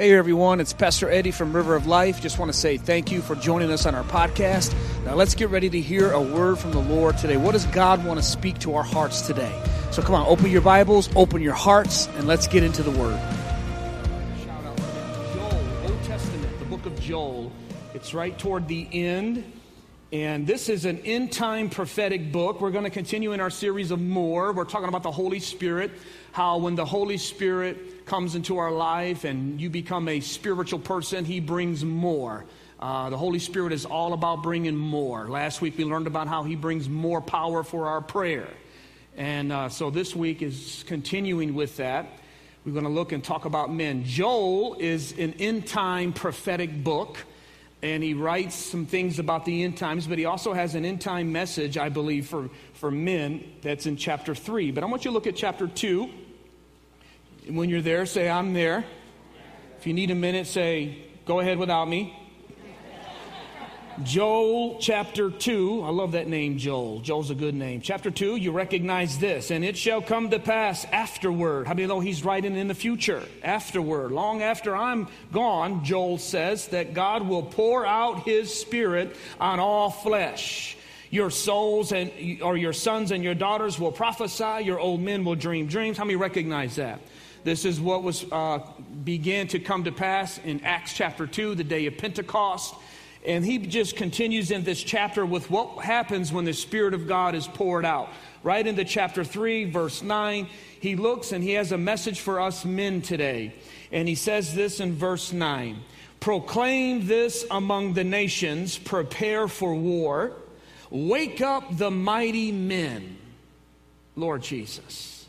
Hey everyone, it's Pastor Eddie from River of Life. Just want to say thank you for joining us on our podcast. Now let's get ready to hear a word from the Lord today. What does God want to speak to our hearts today? So come on, open your Bibles, open your hearts, and let's get into the word. Shout out Joel, Old Testament, the book of Joel. It's right toward the end. And this is an end time prophetic book. We're going to continue in our series of more. We're talking about the Holy Spirit, how when the Holy Spirit comes into our life and you become a spiritual person, He brings more. Uh, the Holy Spirit is all about bringing more. Last week we learned about how He brings more power for our prayer. And uh, so this week is continuing with that. We're going to look and talk about men. Joel is an end time prophetic book, and he writes some things about the end times, but he also has an end time message, I believe, for, for men that's in chapter 3. But I want you to look at chapter 2. When you're there, say, I'm there. If you need a minute, say, go ahead without me. Joel chapter 2. I love that name, Joel. Joel's a good name. Chapter 2, you recognize this. And it shall come to pass afterward. How many know he's writing in the future? Afterward. Long after I'm gone, Joel says that God will pour out his spirit on all flesh. Your souls and or your sons and your daughters will prophesy. Your old men will dream dreams. How many recognize that? This is what was uh, began to come to pass in Acts chapter 2, the day of Pentecost. And he just continues in this chapter with what happens when the Spirit of God is poured out. Right into chapter 3, verse 9, he looks and he has a message for us men today. And he says this in verse 9 Proclaim this among the nations, prepare for war, wake up the mighty men, Lord Jesus.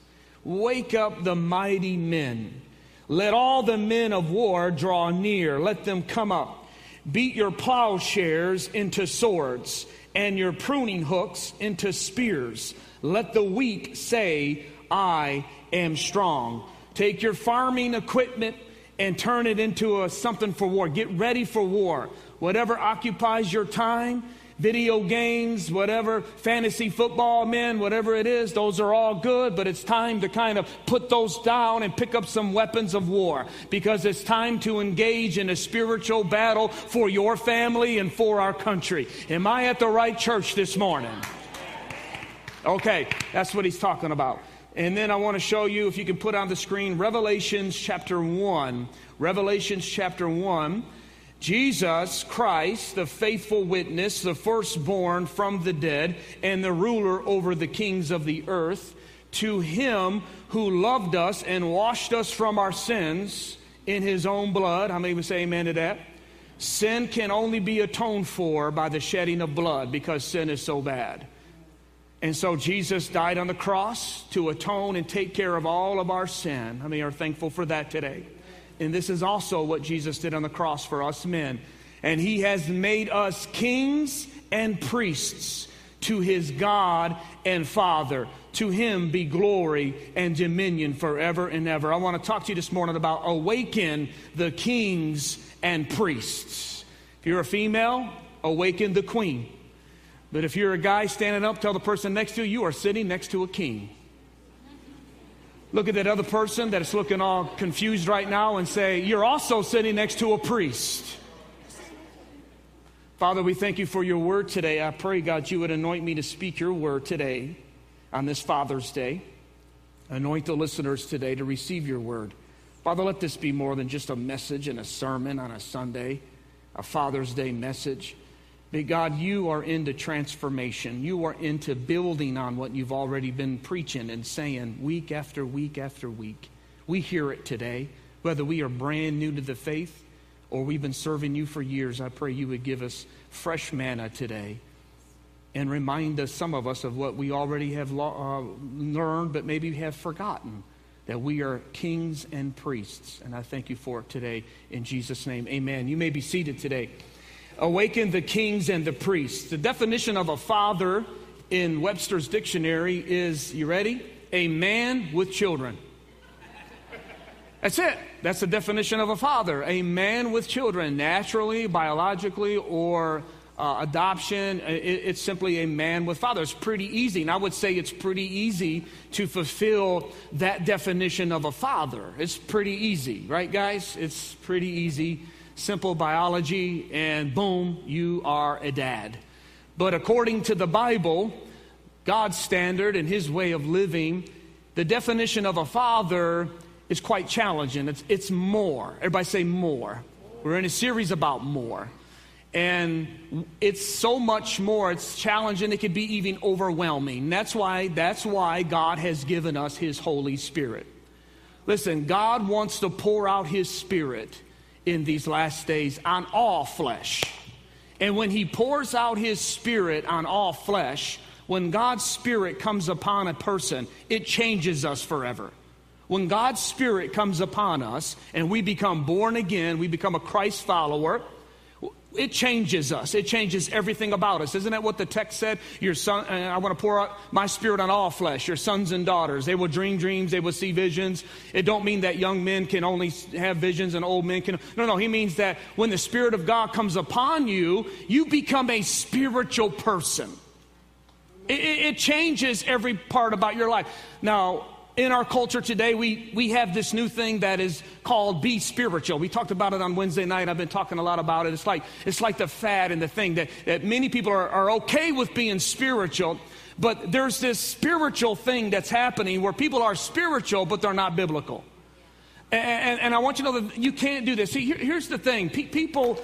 Wake up the mighty men. Let all the men of war draw near. Let them come up. Beat your plowshares into swords and your pruning hooks into spears. Let the weak say, I am strong. Take your farming equipment and turn it into a, something for war. Get ready for war. Whatever occupies your time, video games, whatever, fantasy football, men, whatever it is, those are all good, but it's time to kind of put those down and pick up some weapons of war because it's time to engage in a spiritual battle for your family and for our country. Am I at the right church this morning? Okay, that's what he's talking about. And then I want to show you, if you can put on the screen, Revelations chapter 1. Revelations chapter 1. Jesus Christ, the faithful witness, the firstborn from the dead, and the ruler over the kings of the earth, to him who loved us and washed us from our sins in his own blood. How many would say amen to that? Sin can only be atoned for by the shedding of blood because sin is so bad. And so Jesus died on the cross to atone and take care of all of our sin. How many are thankful for that today? And this is also what Jesus did on the cross for us men. And he has made us kings and priests to his God and Father. To him be glory and dominion forever and ever. I want to talk to you this morning about awaken the kings and priests. If you're a female, awaken the queen. But if you're a guy standing up, tell the person next to you, you are sitting next to a king. Look at that other person that's looking all confused right now and say, You're also sitting next to a priest. Father, we thank you for your word today. I pray, God, you would anoint me to speak your word today on this Father's Day. Anoint the listeners today to receive your word. Father, let this be more than just a message and a sermon on a Sunday, a Father's Day message. But God, you are into transformation. You are into building on what you've already been preaching and saying week after week after week. We hear it today, whether we are brand new to the faith or we've been serving you for years. I pray you would give us fresh manna today and remind us, some of us, of what we already have uh, learned, but maybe have forgotten that we are kings and priests. And I thank you for it today. In Jesus' name, amen. You may be seated today awaken the kings and the priests. The definition of a father in Webster's dictionary is, you ready? A man with children. That's it. That's the definition of a father. A man with children, naturally, biologically, or uh, adoption, it, it's simply a man with father. It's pretty easy. And I would say it's pretty easy to fulfill that definition of a father. It's pretty easy, right, guys? It's pretty easy. Simple biology, and boom, you are a dad. But according to the Bible, God's standard and his way of living, the definition of a father is quite challenging. It's, it's more. Everybody say more. We're in a series about more. And it's so much more. It's challenging. It could be even overwhelming. That's why, that's why God has given us his Holy Spirit. Listen, God wants to pour out his Spirit in these last days on all flesh. And when he pours out his Spirit on all flesh, when God's Spirit comes upon a person, it changes us forever. When God's Spirit comes upon us and we become born again, we become a Christ follower, it changes us. It changes everything about us. Isn't that what the text said? Your son, uh, I want to pour out my spirit on all flesh. Your sons and daughters, they will dream dreams. They will see visions. It don't mean that young men can only have visions and old men can. No, no. He means that when the spirit of God comes upon you, you become a spiritual person. It, it, changes every part about your life. Now, in our culture today, we, we have this new thing that is called be spiritual. We talked about it on Wednesday night. I've been talking a lot about it. It's like, it's like the fad and the thing that, that many people are, are okay with being spiritual, but there's this spiritual thing that's happening where people are spiritual, but they're not biblical. And, and, and I want you to know that you can't do this. See, here, here's the thing people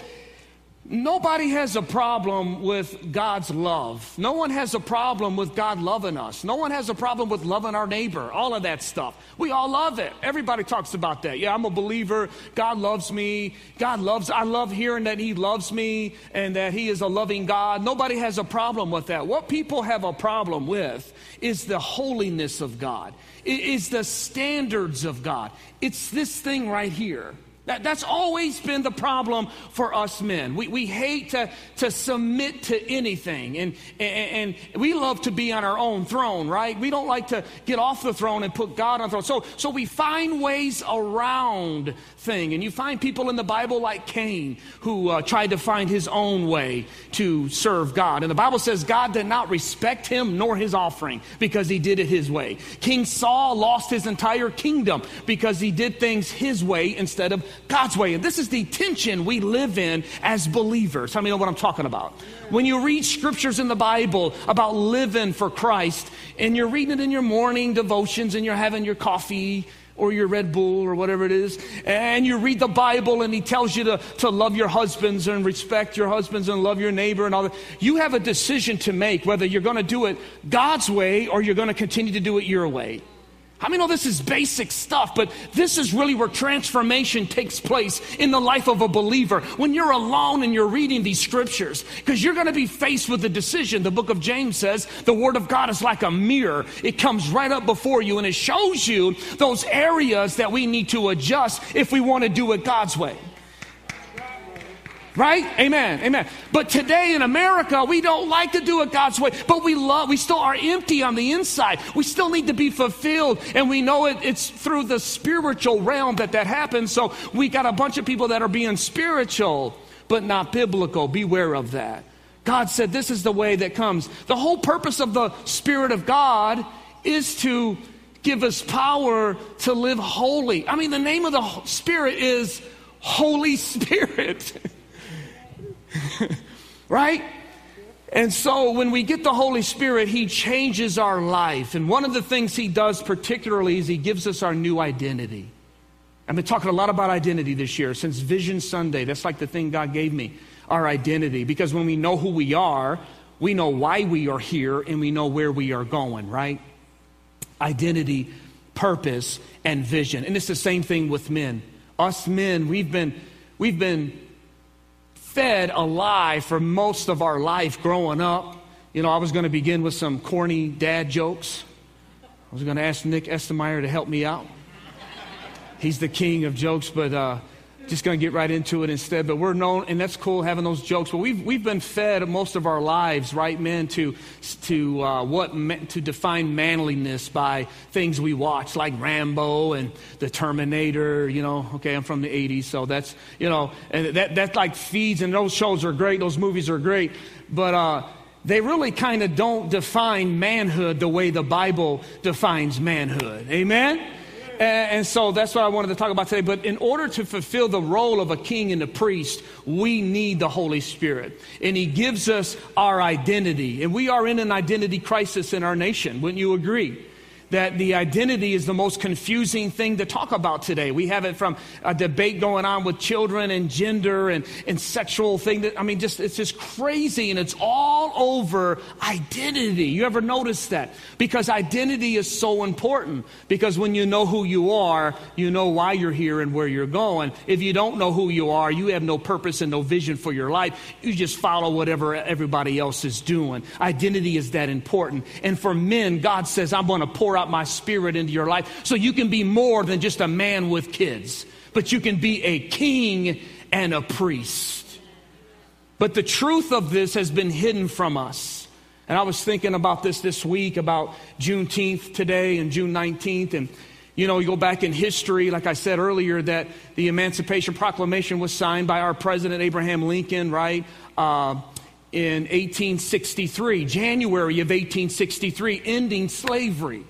Nobody has a problem with God's love. No one has a problem with God loving us. No one has a problem with loving our neighbor, all of that stuff. We all love it. Everybody talks about that. Yeah, I'm a believer. God loves me. God loves, I love hearing that He loves me and that He is a loving God. Nobody has a problem with that. What people have a problem with is the holiness of God, it is the standards of God. It's this thing right here. That, that's always been the problem for us men. We, we hate to, to submit to anything, and, and, and we love to be on our own throne, right? We don't like to get off the throne and put God on the throne. So, so we find ways around thing. And you find people in the Bible like Cain, who uh, tried to find his own way to serve God. And the Bible says God did not respect him nor his offering because he did it his way. King Saul lost his entire kingdom because he did things his way instead of God's way. And this is the tension we live in as believers. How many know what I'm talking about? When you read scriptures in the Bible about living for Christ, and you're reading it in your morning devotions, and you're having your coffee or your Red Bull or whatever it is, and you read the Bible and he tells you to, to love your husbands and respect your husbands and love your neighbor and all that, you have a decision to make whether you're going to do it God's way or you're going to continue to do it your way. How many know this is basic stuff, but this is really where transformation takes place in the life of a believer. When you're alone and you're reading these scriptures, because you're going to be faced with a decision. The book of James says the word of God is like a mirror. It comes right up before you and it shows you those areas that we need to adjust if we want to do it God's way. Right? Amen. Amen. But today in America, we don't like to do it God's way, but we love, we still are empty on the inside. We still need to be fulfilled. And we know it, it's through the spiritual realm that that happens. So we got a bunch of people that are being spiritual, but not biblical. Beware of that. God said this is the way that comes. The whole purpose of the Spirit of God is to give us power to live holy. I mean, the name of the Spirit is Holy Spirit. right? And so when we get the Holy Spirit, He changes our life. And one of the things He does particularly is He gives us our new identity. I've been talking a lot about identity this year since Vision Sunday. That's like the thing God gave me our identity. Because when we know who we are, we know why we are here and we know where we are going, right? Identity, purpose, and vision. And it's the same thing with men. Us men, we've been, we've been fed a lie for most of our life growing up. You know, I was going to begin with some corny dad jokes. I was going to ask Nick Estemeyer to help me out. He's the king of jokes, but uh, just going to get right into it instead. But we're known, and that's cool having those jokes. But we've we've been fed most of our lives, right, men, to to uh, what to define manliness by things we watch, like Rambo and the Terminator. You know, okay, I'm from the '80s, so that's you know, and that that like feeds. And those shows are great. Those movies are great, but. uh they really kind of don't define manhood the way the Bible defines manhood. Amen? And, so that's what I wanted to talk about today. But in order to fulfill the role of a king and a priest, we need the Holy Spirit. And He gives us our identity. And we are in an identity crisis in our nation. Wouldn't you agree? That the identity is the most confusing thing to talk about today. We have it from a debate going on with children and gender and, and sexual thing that, I mean, just, it's just crazy and it's all over identity. You ever notice that? Because identity is so important because when you know who you are, you know why you're here and where you're going. If you don't know who you are, you have no purpose and no vision for your life. You just follow whatever everybody else is doing. Identity is that important. And for men, God says, I'm going to pour out my spirit into your life so you can be more than just a man with kids, but you can be a king and a priest. But the truth of this has been hidden from us. And I was thinking about this this week, about Juneteenth today and June 19th. And, you know, you go back in history, like I said earlier, that the Emancipation Proclamation was signed by our President Abraham Lincoln, right? Uh, in 1863, January of 1863, ending slavery.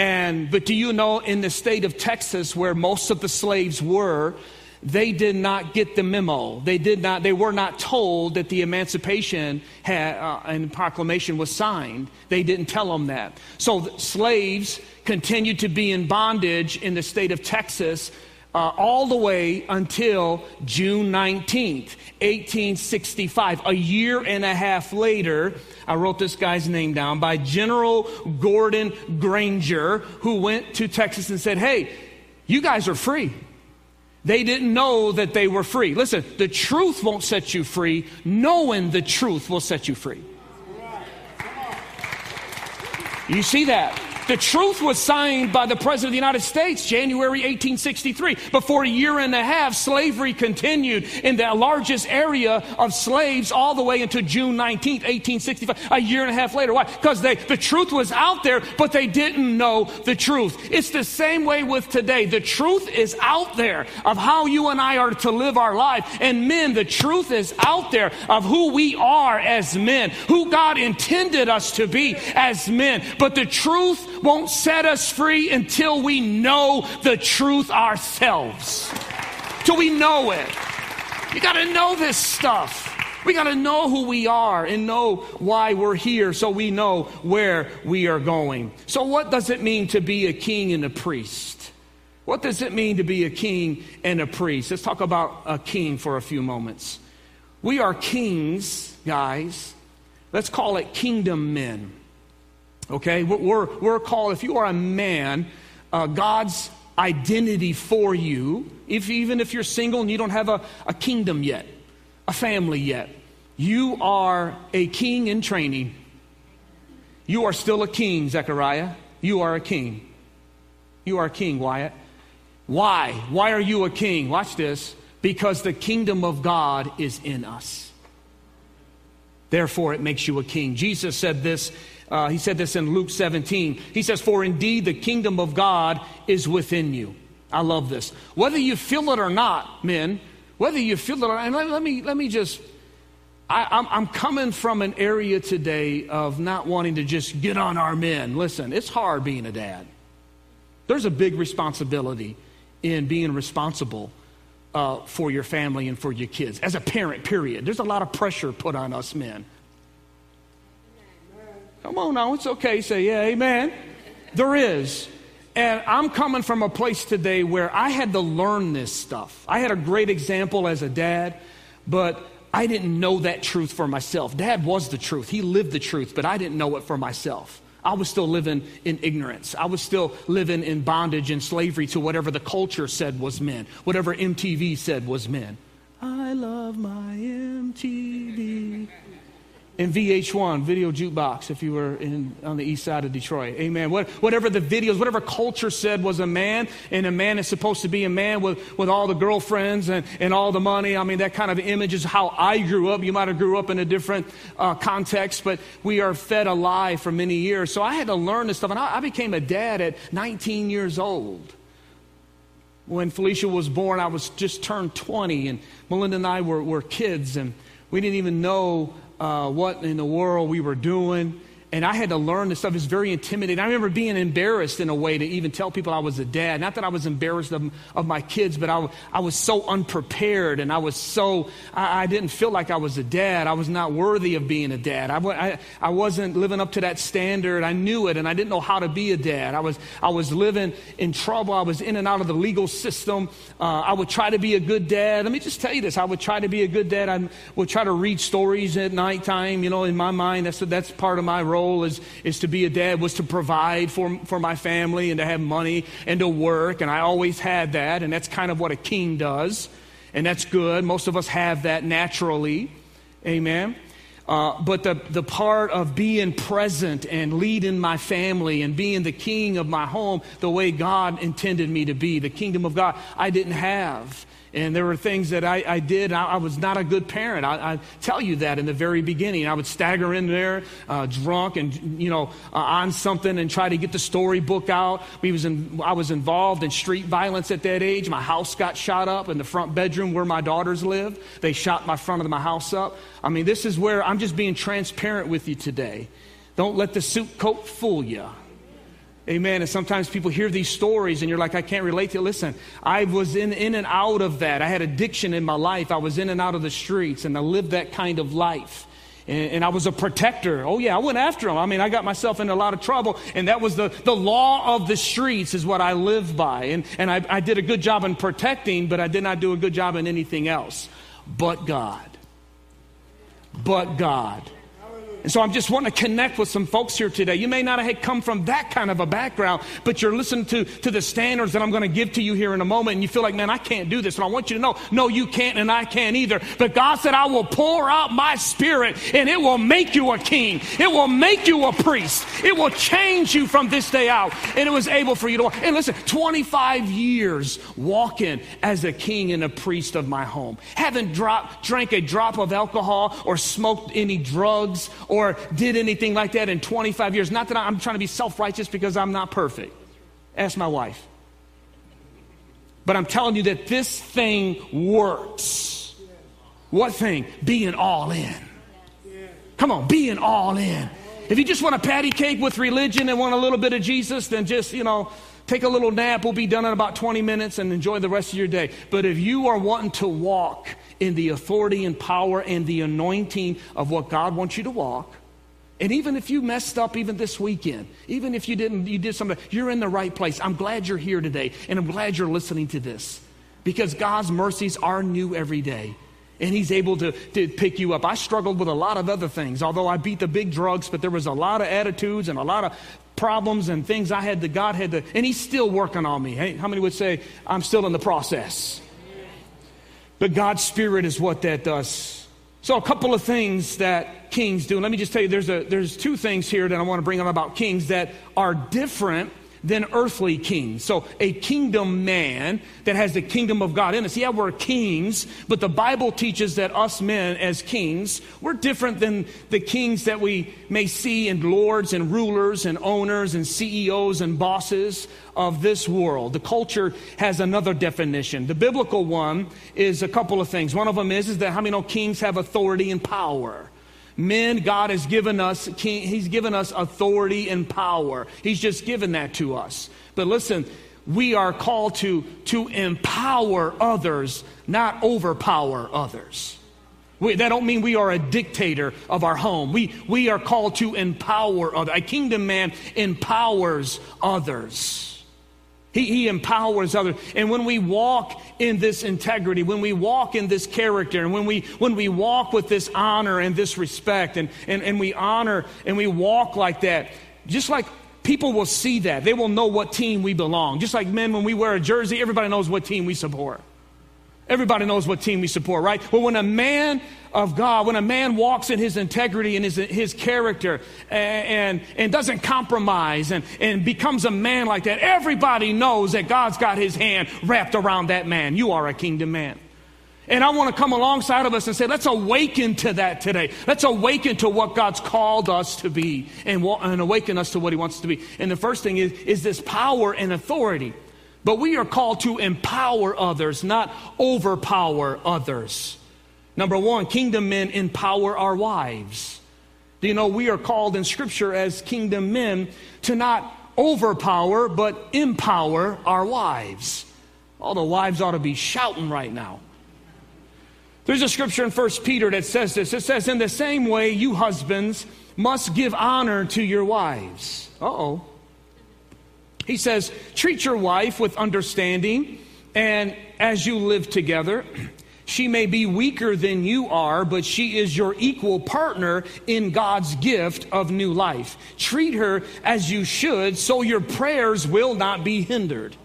And, but do you know in the state of Texas where most of the slaves were, they did not get the memo. They did not, they were not told that the emancipation had, uh, and proclamation was signed. They didn't tell them that. So slaves continued to be in bondage in the state of Texas uh, all the way until June 19th, 1865. A year and a half later, I wrote this guy's name down by General Gordon Granger, who went to Texas and said, Hey, you guys are free. They didn't know that they were free. Listen, the truth won't set you free, knowing the truth will set you free. You see that? The truth was signed by the President of the United States, January 1863. Before a year and a half, slavery continued in the largest area of slaves all the way until June 19th, 1865. A year and a half later. Why? Because the truth was out there, but they didn't know the truth. It's the same way with today. The truth is out there of how you and I are to live our life. And men, the truth is out there of who we are as men, who God intended us to be as men. But the truth won't set us free until we know the truth ourselves. Till we know it. You got to know this stuff. We got to know who we are and know why we're here so we know where we are going. So, what does it mean to be a king and a priest? What does it mean to be a king and a priest? Let's talk about a king for a few moments. We are kings, guys. Let's call it kingdom men. Okay? We're, we're called, if you are a man, uh, God's identity for you, if, even if you're single and you don't have a, a kingdom yet, a family yet, you are a king in training. You are still a king, Zechariah. You are a king. You are a king, Wyatt. Why? Why are you a king? Watch this. Because the kingdom of God is in us. Therefore, it makes you a king. Jesus said this uh, he said this in Luke 17. He says, For indeed the kingdom of God is within you. I love this. Whether you feel it or not, men, whether you feel it or not, and let, let me, let me just, I, I'm, I'm coming from an area today of not wanting to just get on our men. Listen, it's hard being a dad. There's a big responsibility in being responsible uh, for your family and for your kids. As a parent, period. There's a lot of pressure put on us men. Come on now, it's okay. Say, yeah, amen. There is. And I'm coming from a place today where I had to learn this stuff. I had a great example as a dad, but I didn't know that truth for myself. Dad was the truth, he lived the truth, but I didn't know it for myself. I was still living in ignorance. I was still living in bondage and slavery to whatever the culture said was men, whatever MTV said was men. I love my MTV. In VH1, video jukebox, if you were in, on the east side of Detroit. Amen. What, whatever the videos, whatever culture said was a man, and a man is supposed to be a man with, with all the girlfriends and, and all the money. I mean, that kind of image is how I grew up. You might have grew up in a different uh, context, but we are fed a lie for many years. So I had to learn this stuff, and I, I became a dad at 19 years old. When Felicia was born, I was just turned 20, and Melinda and I were, were kids, and we didn't even know uh, what in the world we were doing and I had to learn this stuff. It's very intimidating. I remember being embarrassed in a way to even tell people I was a dad. Not that I was embarrassed of, of my kids, but I, I was so unprepared and I was so, I, I, didn't feel like I was a dad. I was not worthy of being a dad. I, I, I wasn't living up to that standard. I knew it and I didn't know how to be a dad. I was, I was living in trouble. I was in and out of the legal system. Uh, I would try to be a good dad. Let me just tell you this. I would try to be a good dad. I would try to read stories at nighttime. You know, in my mind, that's, that's part of my role role is, is to be a dad was to provide for, for my family and to have money and to work. And I always had that. And that's kind of what a king does. And that's good. Most of us have that naturally. Amen. Uh, but the, the part of being present and leading my family and being the king of my home the way God intended me to be, the kingdom of God, I didn't have. And there were things that I, I did. I, I, was not a good parent. I, I, tell you that in the very beginning. I would stagger in there, uh, drunk and, you know, uh, on something and try to get the storybook out. We was in, I was involved in street violence at that age. My house got shot up in the front bedroom where my daughters lived. They shot my front of my house up. I mean, this is where I'm just being transparent with you today. Don't let the suit coat fool you. Amen. And sometimes people hear these stories and you're like, I can't relate to it. Listen, I was in, in and out of that. I had addiction in my life. I was in and out of the streets and I lived that kind of life. And, and I was a protector. Oh, yeah, I went after them. I mean, I got myself in a lot of trouble. And that was the, the law of the streets, is what I lived by. And, and I, I did a good job in protecting, but I did not do a good job in anything else. But God. But God. And so I'm just wanting to connect with some folks here today. You may not have come from that kind of a background, but you're listening to, to the standards that I'm going to give to you here in a moment, and you feel like, man, I can't do this. And I want you to know, no, you can't, and I can't either. But God said, I will pour out my spirit, and it will make you a king. It will make you a priest. It will change you from this day out. And it was able for you to walk. And listen, 25 years walking as a king and a priest of my home. Haven't dropped, drank a drop of alcohol or smoked any drugs or did anything like that in 25 years. Not that I'm trying to be self righteous because I'm not perfect. Ask my wife. But I'm telling you that this thing works. What thing? Being all in. Come on, being all in. If you just want a patty cake with religion and want a little bit of Jesus, then just, you know, take a little nap. We'll be done in about 20 minutes and enjoy the rest of your day. But if you are wanting to walk in the authority and power and the anointing of what God wants you to walk. And even if you messed up even this weekend, even if you didn't, you did something, you're in the right place. I'm glad you're here today, and I'm glad you're listening to this because God's mercies are new every day. And he's able to, to pick you up. I struggled with a lot of other things, although I beat the big drugs, but there was a lot of attitudes and a lot of problems and things I had that God had to, and he's still working on me. Hey, how many would say I'm still in the process? But God's Spirit is what that does. So, a couple of things that kings do. let me just tell you, there's, a, there's two things here that I want to bring up about kings that are different than earthly kings. So, a kingdom man that has the kingdom of God in us. Yeah, we're kings, but the Bible teaches that us men, as kings, we're different than the kings that we may see and lords and rulers and owners and CEOs and bosses of this world. The culture has another definition. The biblical one is a couple of things. One of them is, is that how many know kings have authority and power? Men, God has given us, He's given us authority and power. He's just given that to us. But listen, we are called to, to empower others, not overpower others. We, that don't mean we are a dictator of our home. We, we are called to empower others. A kingdom man empowers others. He, he, empowers others. And when we walk in this integrity, when we walk in this character, and when we, when we walk with this honor and this respect, and, and, and we honor and we walk like that, just like people will see that, they will know what team we belong. Just like men, when we wear a jersey, everybody knows what team we support. Everybody knows what team we support, right? But when a man of God, when a man walks in his integrity and his, his character and, and, and doesn't compromise and, and becomes a man like that, everybody knows that God's got his hand wrapped around that man. You are a kingdom man. And I want to come alongside of us and say, let's awaken to that today. Let's awaken to what God's called us to be and, and awaken us to what He wants us to be. And the first thing is, is this power and authority. But we are called to empower others, not overpower others. Number one, kingdom men empower our wives. Do you know we are called in Scripture as kingdom men to not overpower, but empower our wives? All the wives ought to be shouting right now. There's a scripture in 1 Peter that says this. It says, In the same way, you husbands must give honor to your wives. Oh. He says, Treat your wife with understanding, and as you live together, she may be weaker than you are, but she is your equal partner in God's gift of new life. Treat her as you should, so your prayers will not be hindered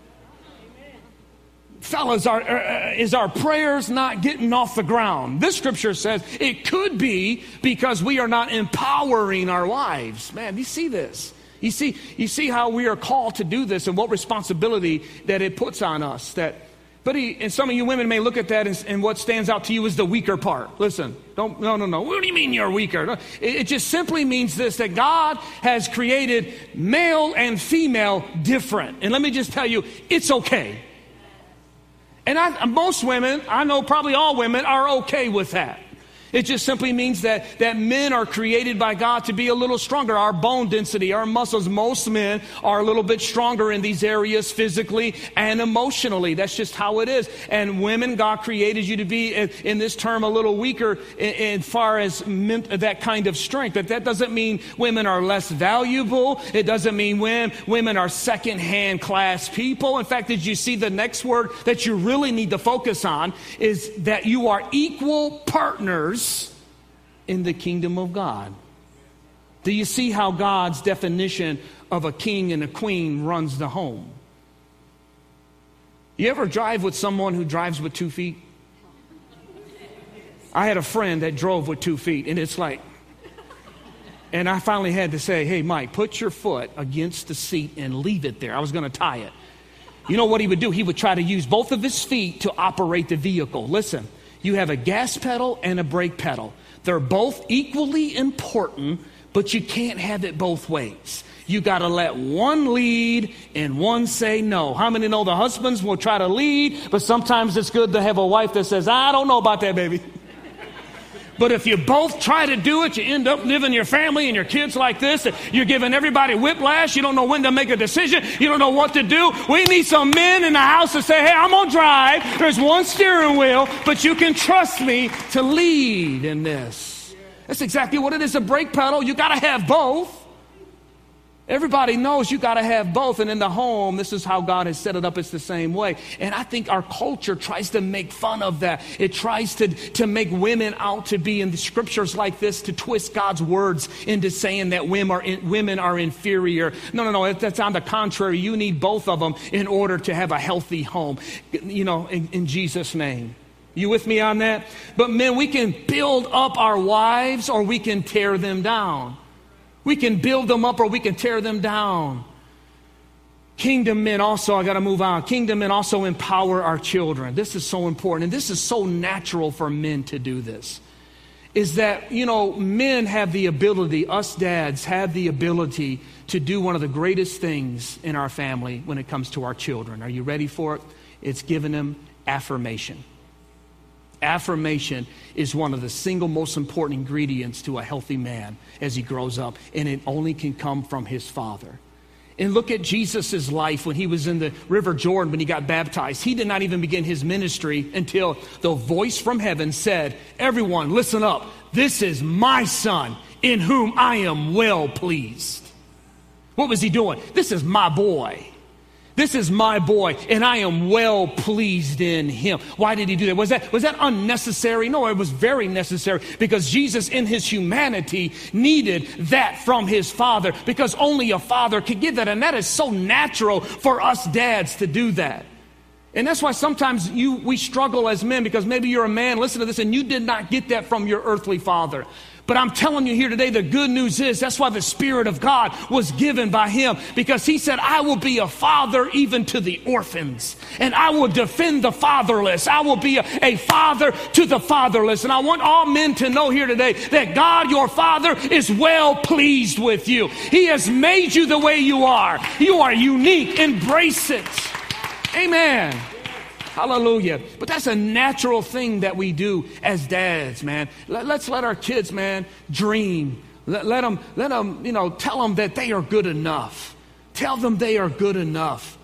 fellas, are, uh, is our prayers not getting off the ground? This scripture says it could be because we are not empowering our wives. Man, do you see this? You see, you see how we are called to do this and what responsibility that it puts on us. That, but he, and some of you women may look at that and, and, what stands out to you is the weaker part. Listen, don't, no, no, no. What do you mean you're weaker? It, it just simply means this that God has created male and female different. And let me just tell you, it's okay. And I, most women, I know probably all women, are okay with that. It just simply means that, that men are created by God to be a little stronger. Our bone density, our muscles, most men are a little bit stronger in these areas physically and emotionally. That's just how it is. And women, God created you to be, in, this term, a little weaker in, in far as that kind of strength. But that doesn't mean women are less valuable. It doesn't mean when, women are second-hand class people. In fact, did you see the next word that you really need to focus on is that you are equal partners in the kingdom of God. Do you see how God's definition of a king and a queen runs the home? You ever drive with someone who drives with two feet? I had a friend that drove with two feet, and it's like, and I finally had to say, hey, Mike, put your foot against the seat and leave it there. I was going to tie it. You know what he would do? He would try to use both of his feet to operate the vehicle. Listen, you have a gas pedal and a brake pedal. They're both equally important, but you can't have it both ways. You got to let one lead and one say no. How many know the husbands will try to lead, but sometimes it's good to have a wife that says, I don't know about that, baby. But if you both try to do it, you end up living your family and your kids like this. You're giving everybody whiplash. You don't know when to make a decision. You don't know what to do. We need some men in the house to say, hey, I'm going to drive. There's one steering wheel, but you can trust me to lead in this. That's exactly what it is a brake pedal. You got to have both. Everybody knows you got to have both. And in the home, this is how God has set it up. It's the same way. And I think our culture tries to make fun of that. It tries to, to make women out to be in the scriptures like this to twist God's words into saying that women are, in, women are inferior. No, no, no. That's on the contrary. You need both of them in order to have a healthy home. You know, in, in Jesus' name. You with me on that? But men, we can build up our wives or we can tear them down. We can build them up or we can tear them down. Kingdom men also, I got to move on. Kingdom men also empower our children. This is so important. And this is so natural for men to do this. Is that, you know, men have the ability, us dads have the ability to do one of the greatest things in our family when it comes to our children. Are you ready for it? It's giving them affirmation. Affirmation is one of the single most important ingredients to a healthy man as he grows up, and it only can come from his father. And look at Jesus' life when he was in the River Jordan when he got baptized. He did not even begin his ministry until the voice from heaven said, Everyone, listen up. This is my son in whom I am well pleased. What was he doing? This is my boy. This is my boy, and I am well pleased in him. Why did he do that? Was that, was that unnecessary? No, it was very necessary because Jesus, in his humanity, needed that from his father because only a father could give that. And that is so natural for us dads to do that. And that's why sometimes you, we struggle as men because maybe you're a man, listen to this, and you did not get that from your earthly father. But I'm telling you here today, the good news is that's why the Spirit of God was given by Him because He said, I will be a father even to the orphans, and I will defend the fatherless. I will be a, a father to the fatherless. And I want all men to know here today that God, your Father, is well pleased with you. He has made you the way you are. You are unique. Embrace it. Amen. Hallelujah. But that's a natural thing that we do as dads, man. Let, us let our kids, man, dream. Let, let, them, let them, you know, tell them that they are good enough. Tell them they are good enough.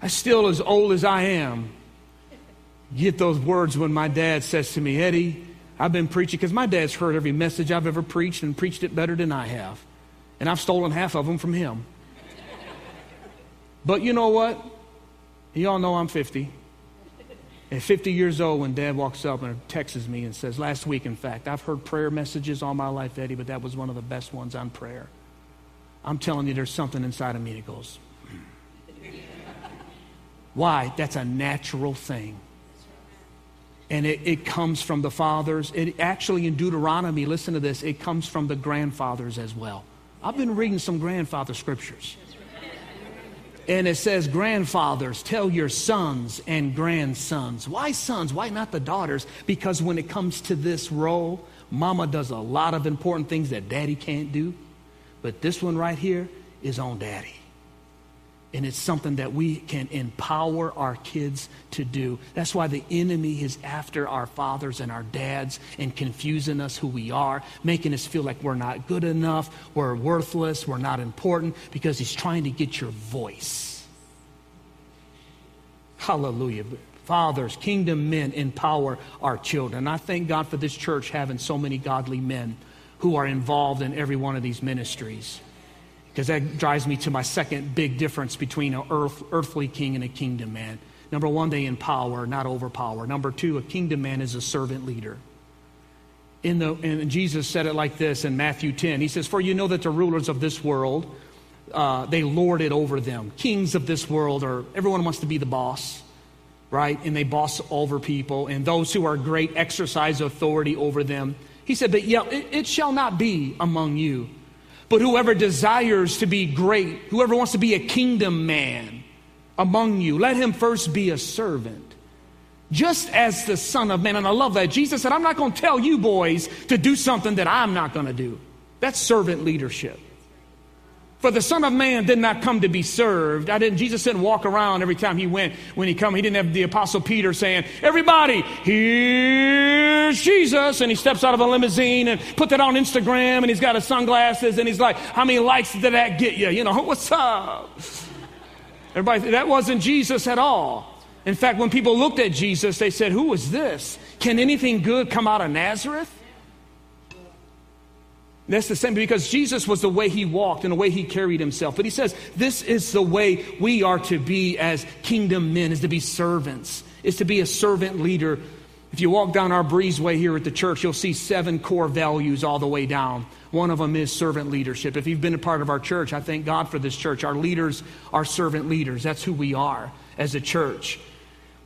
I still, as old as I am, get those words when my dad says to me, Eddie, I've been preaching, because my dad's heard every message I've ever preached and preached it better than I have. And I've stolen half of them from him. But you know what? You all know I'm 50. At 50 years old, when dad walks up and texts me and says, Last week, in fact, I've heard prayer messages all my life, Eddie, but that was one of the best ones on prayer. I'm telling you, there's something inside of me that goes, hmm. Why? That's a natural thing. And it, it comes from the fathers. It actually, in Deuteronomy, listen to this, it comes from the grandfathers as well. I've been reading some grandfather scriptures. And it says, grandfathers, tell your sons and grandsons. Why sons? Why not the daughters? Because when it comes to this role, mama does a lot of important things that daddy can't do. But this one right here is on daddy. And it's something that we can empower our kids to do. That's why the enemy is after our fathers and our dads and confusing us who we are, making us feel like we're not good enough, we're worthless, we're not important, because he's trying to get your voice. Hallelujah. Fathers, kingdom men empower our children. I thank God for this church having so many godly men who are involved in every one of these ministries because that drives me to my second big difference between an earth, earthly king and a kingdom man. Number one, they empower, not overpower. Number two, a kingdom man is a servant leader. In the, and Jesus said it like this in Matthew 10. He says, For you know that the rulers of this world, uh, they lord it over them. Kings of this world, or everyone wants to be the boss, right? And they boss over people, and those who are great exercise authority over them. He said, But yeah, it, it shall not be among you. But whoever desires to be great, whoever wants to be a kingdom man among you, let him first be a servant. Just as the Son of Man. And I love that. Jesus said, I'm not going to tell you boys to do something that I'm not going to do. That's servant leadership. For the Son of Man did not come to be served. I didn't, Jesus didn't walk around every time he went. When he come, he didn't have the Apostle Peter saying, everybody, here's Jesus. And he steps out of a limousine and put that on Instagram and he's got his sunglasses and he's like, how many likes did that get you? You know, what's up? Everybody, that wasn't Jesus at all. In fact, when people looked at Jesus, they said, who is this? Can anything good come out of Nazareth? That's the same because Jesus was the way he walked and the way he carried himself. But he says this is the way we are to be as kingdom men, is to be servants, is to be a servant leader. If you walk down our breezeway here at the church, you'll see seven core values all the way down. One of them is servant leadership. If you've been a part of our church, I thank God for this church. Our leaders are servant leaders. That's who we are as a church.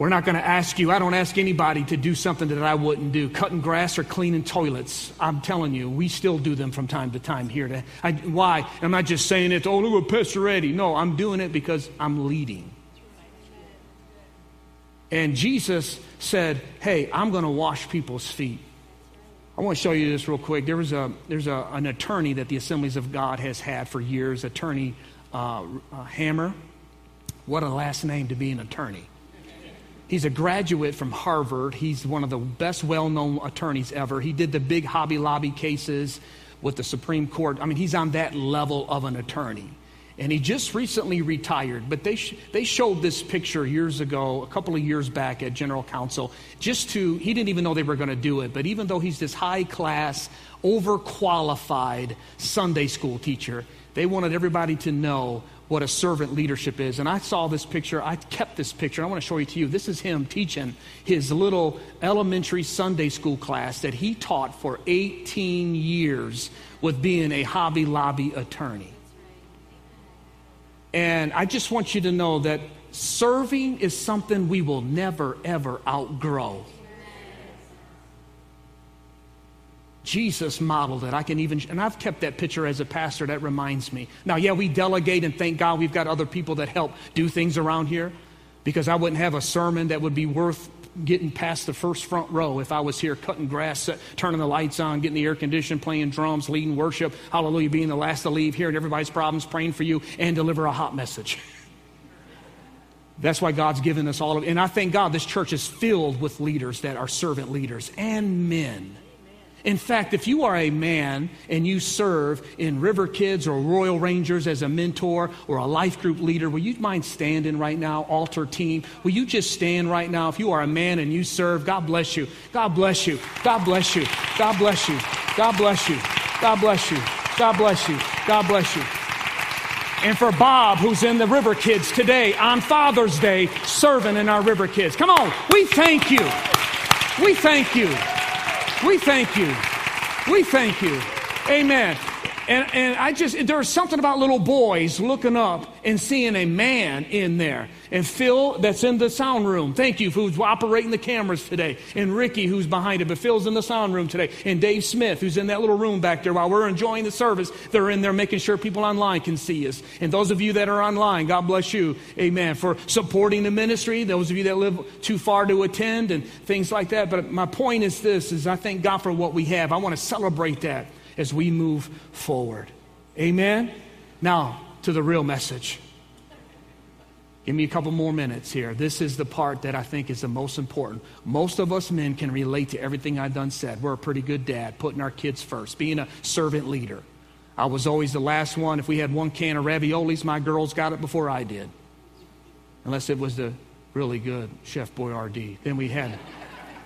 We're not going to ask you, I don't ask anybody to do something that I wouldn't do. Cutting grass or cleaning toilets. I'm telling you, we still do them from time to time here. To, I, why? I'm not just saying it, oh, look at Pastor Eddie. No, I'm doing it because I'm leading. And Jesus said, hey, I'm going to wash people's feet. I want to show you this real quick. There was a, there's a, an attorney that the Assemblies of God has had for years, Attorney uh, uh, Hammar. What a last name to be an attorney. He's a graduate from Harvard. He's one of the best well known attorneys ever. He did the big Hobby Lobby cases with the Supreme Court. I mean, he's on that level of an attorney. And he just recently retired, but they, sh- they showed this picture years ago, a couple of years back at General Council, just to, he didn't even know they were going to do it, but even though he's this high class, overqualified Sunday school teacher, they wanted everybody to know what a servant leadership is. And I saw this picture. I kept this picture. I want to show you to you. This is him teaching his little elementary Sunday school class that he taught for 18 years with being a Hobby Lobby attorney. And I just want you to know that serving is something we will never, ever outgrow. Jesus modeled it. I can even, and I've kept that picture as a pastor. That reminds me. Now, yeah, we delegate, and thank God we've got other people that help do things around here because I wouldn't have a sermon that would be worth getting past the first front row if I was here cutting grass, turning the lights on, getting the air conditioned, playing drums, leading worship, hallelujah, being the last to leave, hearing everybody's problems, praying for you, and deliver a hot message. That's why God's given us all of it. And I thank God this church is filled with leaders that are servant leaders and men in fact, if you are a man and you serve in River Kids or Royal Rangers as a mentor or a life group leader, will you mind standing right now, altar team? Will you just stand right now? If you are a man and you serve, God bless you. God bless you. God bless you. God bless you. God bless you. God bless you. God bless you. God bless you. And for Bob, who's in the River Kids today on Father's Day, serving in our River Kids. Come on, we thank you. We thank you. We thank you. We thank you. Amen. And, and I just, there's something about little boys looking up and seeing a man in there. And Phil, that's in the sound room. Thank you, who's operating the cameras today. And Ricky, who's behind it, but Phil's in the sound room today. And Dave Smith, who's in that little room back there while we're enjoying the service. They're in there making sure people online can see us. And those of you that are online, God bless you. Amen. For supporting the ministry. Those of you that live too far to attend and things like that. But my point is this, is I thank God for what we have. I want to celebrate that as we move forward. Amen? Now, to the real message. Give me a couple more minutes here. This is the part that I think is the most important. Most of us men can relate to everything I've done said. We're a pretty good dad, putting our kids first, being a servant leader. I was always the last one. If we had one can of raviolis, my girls got it before I did. Unless it was the really good Chef Boyardee. Then we had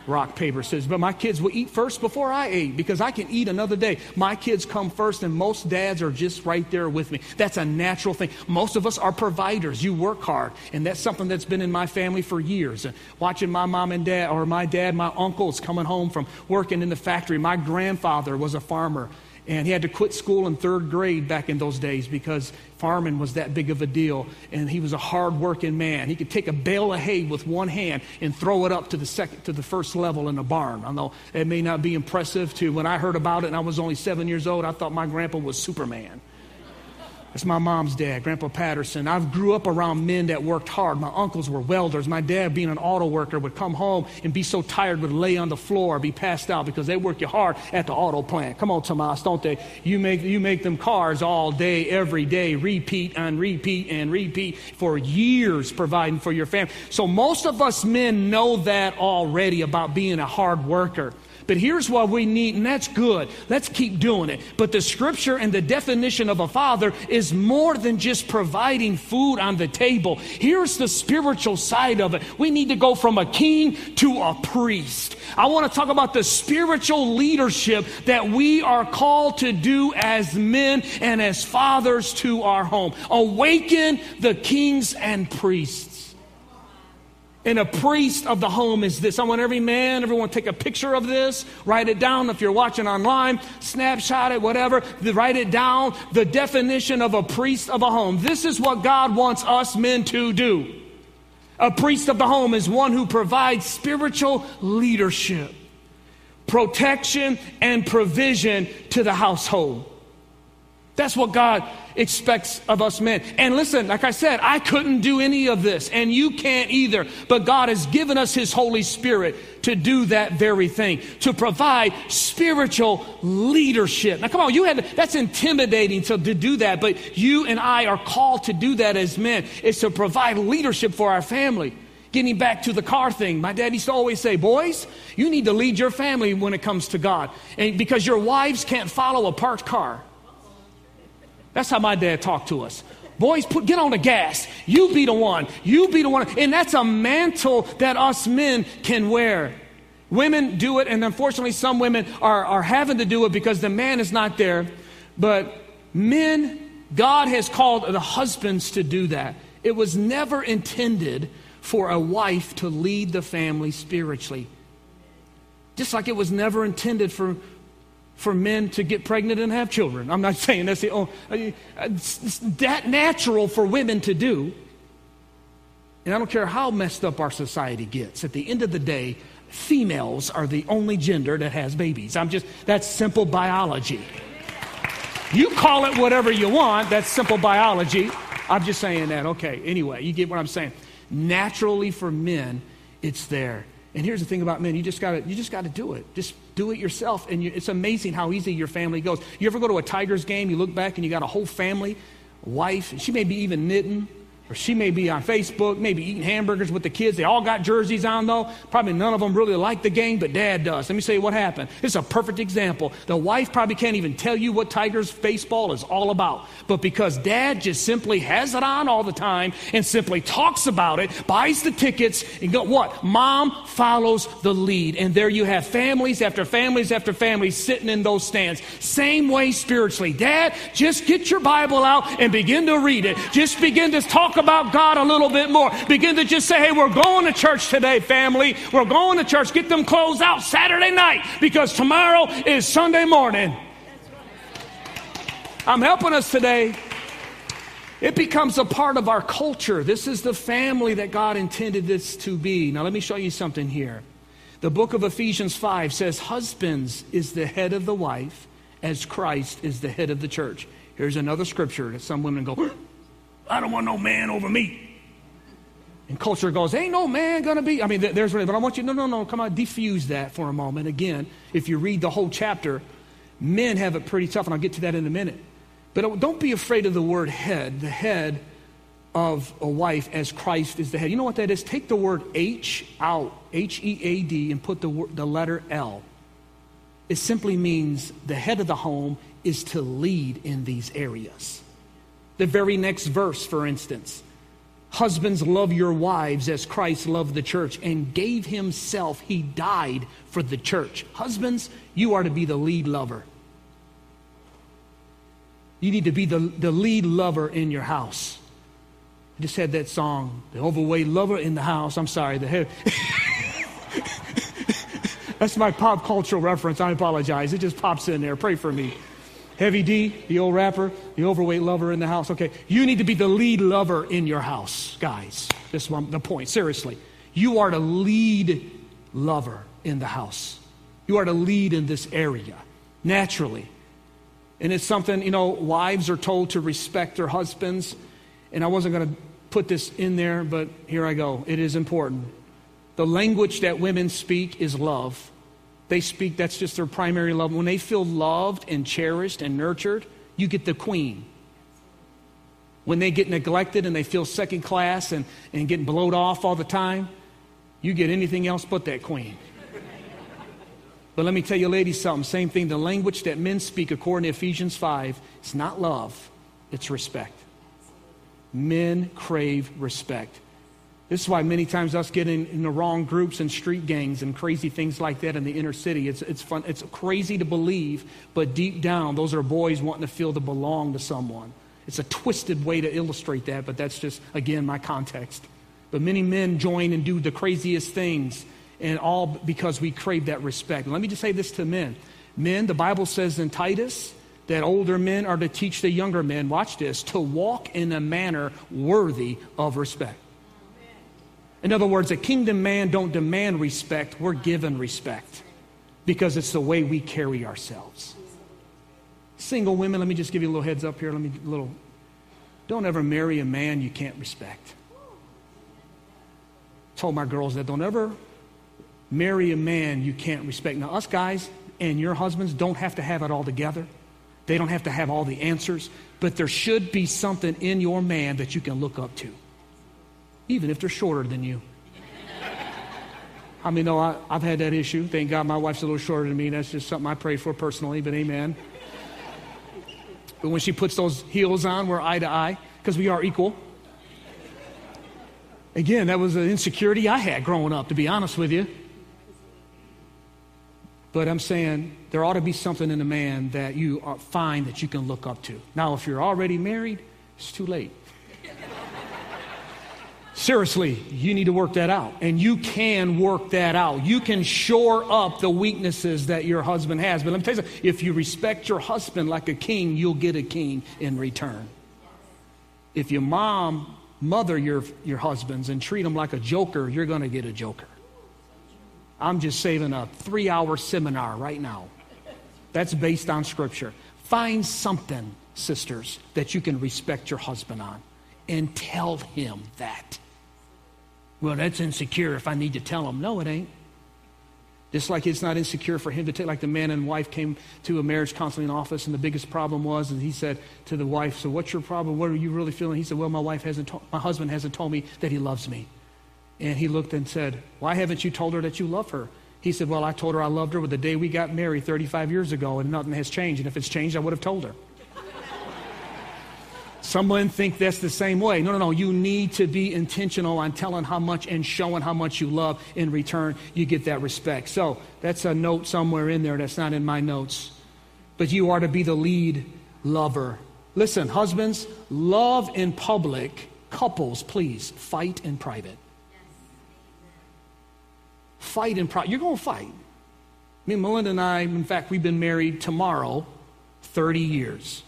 rock, paper, scissors. But my kids will eat first before I ate because I can eat another day. My kids come first, and most dads are just right there with me. That's a natural thing. Most of us are providers. You work hard, and that's something that's been in my family for years. And watching my mom and dad, or my dad, my uncles coming home from working in the factory. My grandfather was a farmer. And he had to quit school in third grade back in those days because farming was that big of a deal. And he was a hard-working man. He could take a bale of hay with one hand and throw it up to the second, to the first level in a barn. I know it may not be impressive to when I heard about it and I was only seven years old. I thought my grandpa was Superman. That's my mom's dad, Grandpa Patterson. I grew up around men that worked hard. My uncles were welders. My dad, being an auto worker, would come home and be so tired would lay on the floor, be passed out because they work you hard at the auto plant. Come on, Tomas, don't they? You make you make them cars all day, every day, repeat and repeat and repeat for years, providing for your family. So most of us men know that already about being a hard worker. But here's what we need, and that's good. Let's keep doing it. But the scripture and the definition of a father is more than just providing food on the table. Here's the spiritual side of it. We need to go from a king to a priest. I want to talk about the spiritual leadership that we are called to do as men and as fathers to our home. Awaken the kings and priests. And a priest of the home is this. I want every man, everyone take a picture of this, write it down. If you're watching online, snapshot it, whatever, write it down. The definition of a priest of a home. This is what God wants us men to do. A priest of the home is one who provides spiritual leadership, protection, and provision to the household. That's what God expects of us men. And listen, like I said, I couldn't do any of this, and you can't either. But God has given us His Holy Spirit to do that very thing, to provide spiritual leadership. Now, come on, you had that's intimidating to, to do that, but you and I are called to do that as men. It's to provide leadership for our family. Getting back to the car thing, my dad used to always say, Boys, you need to lead your family when it comes to God. And because your wives can't follow a parked car. That's how my dad talked to us. Boys, put, get on the gas. You be the one. You be the one. And that's a mantle that us men can wear. Women do it, and unfortunately, some women are, are having to do it because the man is not there. But men, God has called the husbands to do that. It was never intended for a wife to lead the family spiritually. Just like it was never intended for for men to get pregnant and have children. I'm not saying that's the only, uh, it's that natural for women to do. And I don't care how messed up our society gets, at the end of the day, females are the only gender that has babies. I'm just, that's simple biology. You call it whatever you want, that's simple biology. I'm just saying that. Okay, anyway, you get what I'm saying. Naturally for men, it's there. And here's the thing about men, you just gotta you just gotta do it. Just do it yourself. And you, it's amazing how easy your family goes. You ever go to a Tigers game, you look back and you got a whole family, wife, she may be even knitting, or she may be on Facebook, maybe eating hamburgers with the kids. They all got jerseys on, though. Probably none of them really like the game, but dad does. Let me say what happened. It's a perfect example. The wife probably can't even tell you what Tigers baseball is all about. But because dad just simply has it on all the time and simply talks about it, buys the tickets, and go, what? Mom follows the lead. And there you have families after families after families sitting in those stands. Same way spiritually. Dad, just get your Bible out and begin to read it. Just begin to talk about God a little bit more. Begin to just say, hey, we're going to church today, family. We're going to church. Get them clothes out Saturday night because tomorrow is Sunday morning. I'm helping us today. It becomes a part of our culture. This is the family that God intended this to be. Now, let me show you something here. The book of Ephesians 5 says, Husbands is the head of the wife, as Christ is the head of the church. Here's another scripture that some women go, I don't want no man over me. And culture goes, ain't no man gonna be. I mean, there's really, but I want you, no, no, no, come on, defuse that for a moment. Again, if you read the whole chapter, men have it pretty tough, and I'll get to that in a minute. But uh, don't be afraid of the word head, the head of a wife as Christ is the head. You know what that is? Take the word H out, H E A D, and put the, the letter L. It simply means the head of the home is to lead in these areas. The very next verse, for instance Husbands, love your wives as Christ loved the church and gave himself. He died for the church. Husbands, you are to be the lead lover. You need to be the, the lead lover in your house. I just had that song, The Overweight Lover in the House. I'm sorry, the head. That's my pop cultural reference. I apologize. It just pops in there. Pray for me. Heavy D, the old rapper, the overweight lover in the house. Okay, you need to be the lead lover in your house, guys. This is the point. Seriously, you are the lead lover in the house. You are the lead in this area naturally. And it's something, you know, wives are told to respect their husbands. And I wasn't going to put this in there, but here I go. It is important. The language that women speak is love. They speak, that's just their primary love. When they feel loved and cherished and nurtured, you get the queen. When they get neglected and they feel second class and, and getting blowed off all the time, you get anything else but that queen. But let me tell you, ladies, something. Same thing. The language that men speak, according to Ephesians 5, it's not love, it's respect. Men crave respect. This is why many times us get in, the wrong groups and street gangs and crazy things like that in the inner city. It's, it's fun. It's crazy to believe, but deep down, those are boys wanting to feel to belong to someone. It's a twisted way to illustrate that, but that's just, again, my context. But many men join and do the craziest things, and all because we crave that respect. Let me just say this to men. Men, the Bible says in Titus that older men are to teach the younger men, watch this, to walk in a manner worthy of respect. In other words, a kingdom man don't demand respect, we're given respect because it's the way we carry ourselves. Single women, let me just give you a little heads up here. Let me little don't ever marry a man you can't respect. Told my girls that don't ever marry a man you can't respect. Now, us guys and your husbands don't have to have it all together. They don't have to have all the answers, but there should be something in your man that you can look up to even if they're shorter than you. I mean, no, I, have had that issue. Thank God my wife's a little shorter than me. That's just something I pray for personally, but amen. But when she puts those heels on, we're eye to eye because we are equal. Again, that was an insecurity I had growing up, to be honest with you. But I'm saying there ought to be something in a man that you find that you can look up to. Now, if you're already married, it's too late. Seriously, you need to work that out. And you can work that out. You can shore up the weaknesses that your husband has. But let me tell you something if you respect your husband like a king, you'll get a king in return. If your mom mother your, your husbands and treat them like a joker, you're going to get a joker. I'm just saving a three hour seminar right now. That's based on Scripture. Find something, sisters, that you can respect your husband on and tell him that. Well, that's insecure if I need to tell him. No, it ain't. Just like it's not insecure for him to take, like the man and wife came to a marriage counseling office, and the biggest problem was, and he said to the wife, "So what's your problem? What are you really feeling?" He said, "Well, my wife hasn't, to- my husband hasn't told me that he loves me." And he looked and said, "Why haven't you told her that you love her?" He said, "Well, I told her I loved her with the day we got married 35 years ago, and nothing has changed. And if it's changed, I would have told her." Someone think that's the same way. No, no, no. You need to be intentional on telling how much and showing how much you love. In return, you get that respect. So that's a note somewhere in there that's not in my notes. But you are to be the lead lover. Listen, husbands, love in public. Couples, please fight in private. Fight in private. You're going to fight. Me, Melinda, and I, in fact, we've been married tomorrow 30 years.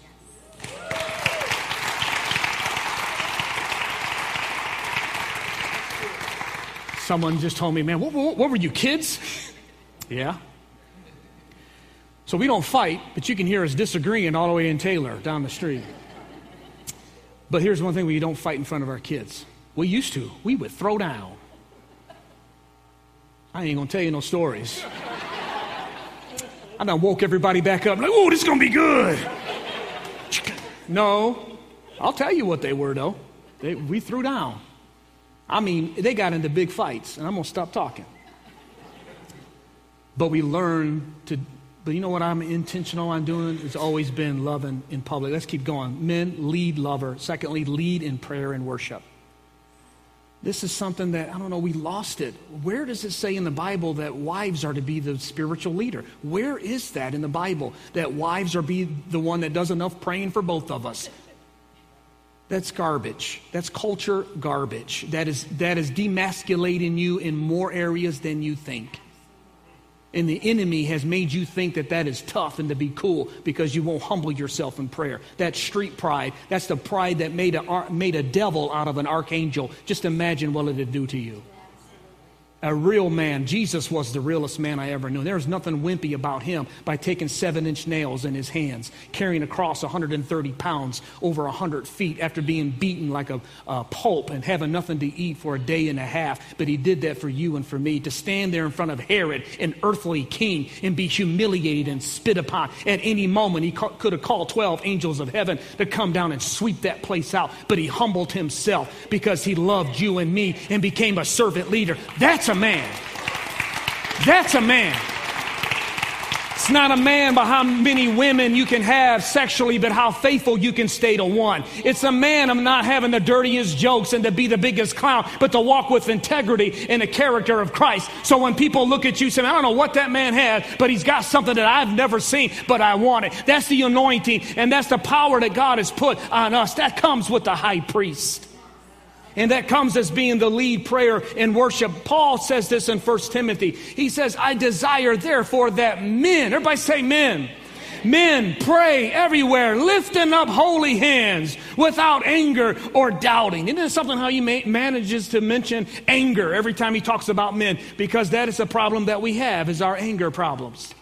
Someone just told me, man, what, what, what were you, kids? yeah. So we don't fight, but you can hear us disagreeing all the way in Taylor down the street. But here's one thing we don't fight in front of our kids. We used to. We would throw down. I ain't gonna tell you no stories. I done woke everybody back up like, oh, this is gonna be good. No, I'll tell you what they were though. They, we threw down. I mean, they got into big fights, and I'm going to stop talking. But we learn to, but you know what I'm intentional on doing? It's always been loving in public. Let's keep going. Men, lead lover. Secondly, lead in prayer and worship. This is something that, I don't know, we lost it. Where does it say in the Bible that wives are to be the spiritual leader? Where is that in the Bible that wives are be the one that does enough praying for both of us? That's garbage. That's culture garbage. That is, that is demasculating you in more areas than you think. And the enemy has made you think that that is tough and to be cool because you won't humble yourself in prayer. That's street pride. That's the pride that made a, made a devil out of an archangel. Just imagine what it'd do to you a real man. Jesus was the realest man I ever knew. There was nothing wimpy about him by taking seven inch nails in his hands, carrying a cross 130 pounds over 100 feet after being beaten like a, a pulp and having nothing to eat for a day and a half. But he did that for you and for me to stand there in front of Herod, an earthly king, and be humiliated and spit upon. At any moment, he ca- could have called 12 angels of heaven to come down and sweep that place out. But he humbled himself because he loved you and me and became a servant leader. That's a man. That's a man. It's not a man by how many women you can have sexually, but how faithful you can stay to one. It's a man of not having the dirtiest jokes and to be the biggest clown, but to walk with integrity in the character of Christ. So when people look at you saying, I don't know what that man had, but he's got something that I've never seen, but I want it. That's the anointing, and that's the power that God has put on us. That comes with the high priest. And that comes as being the lead prayer in worship. Paul says this in 1 Timothy. He says, I desire therefore that men, everybody say men. Men pray everywhere, lifting up holy hands without anger or doubting. Isn't it something how he manages to mention anger every time he talks about men? Because that is a problem that we have, is our anger problems.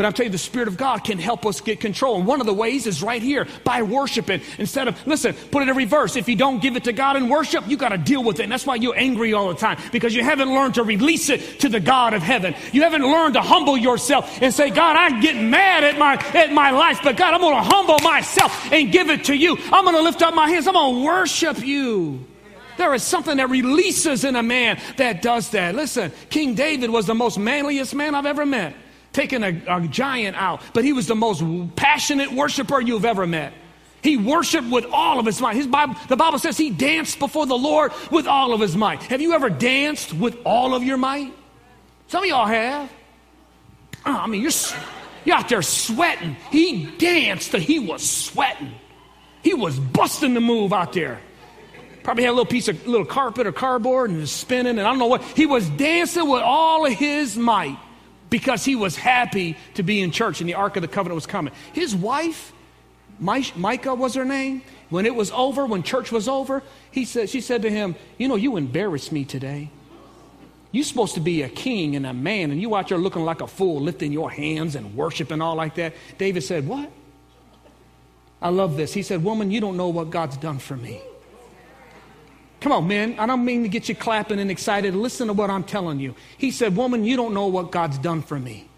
But I'm telling you, the Spirit of God can help us get control. And one of the ways is right here by worshiping. Instead of, listen, put it in reverse. If you don't give it to God in worship, you got to deal with it. And that's why you're angry all the time because you haven't learned to release it to the God of heaven. You haven't learned to humble yourself and say, God, I get mad at my, at my life, but God, I'm going to humble myself and give it to you. I'm going to lift up my hands. I'm going to worship you. There is something that releases in a man that does that. Listen, King David was the most manliest man I've ever met taking a, a giant out, but he was the most passionate worshiper you've ever met. He worshiped with all of his might. His Bible, the Bible says he danced before the Lord with all of his might. Have you ever danced with all of your might? Some of y'all have. Oh, I mean, you're, you're out there sweating. He danced he was sweating. He was busting the move out there. Probably had a little piece of little carpet or cardboard and was spinning, and I don't know what. He was dancing with all of his might because he was happy to be in church and the Ark of the Covenant was coming. His wife, Micah was her name, When it was over, when church was over, he said, she said to him, You know, you embarrassed me today. You're supposed to be a king and a man, and you out there looking like a fool, lifting your hands and worshiping all like that. David said, What? I love this. He said, Woman, you don't know what God's done for me. Come on, man. I don't mean to get you clapping and excited. Listen to what I'm telling you. He said, Woman, you don't know what God's done for me.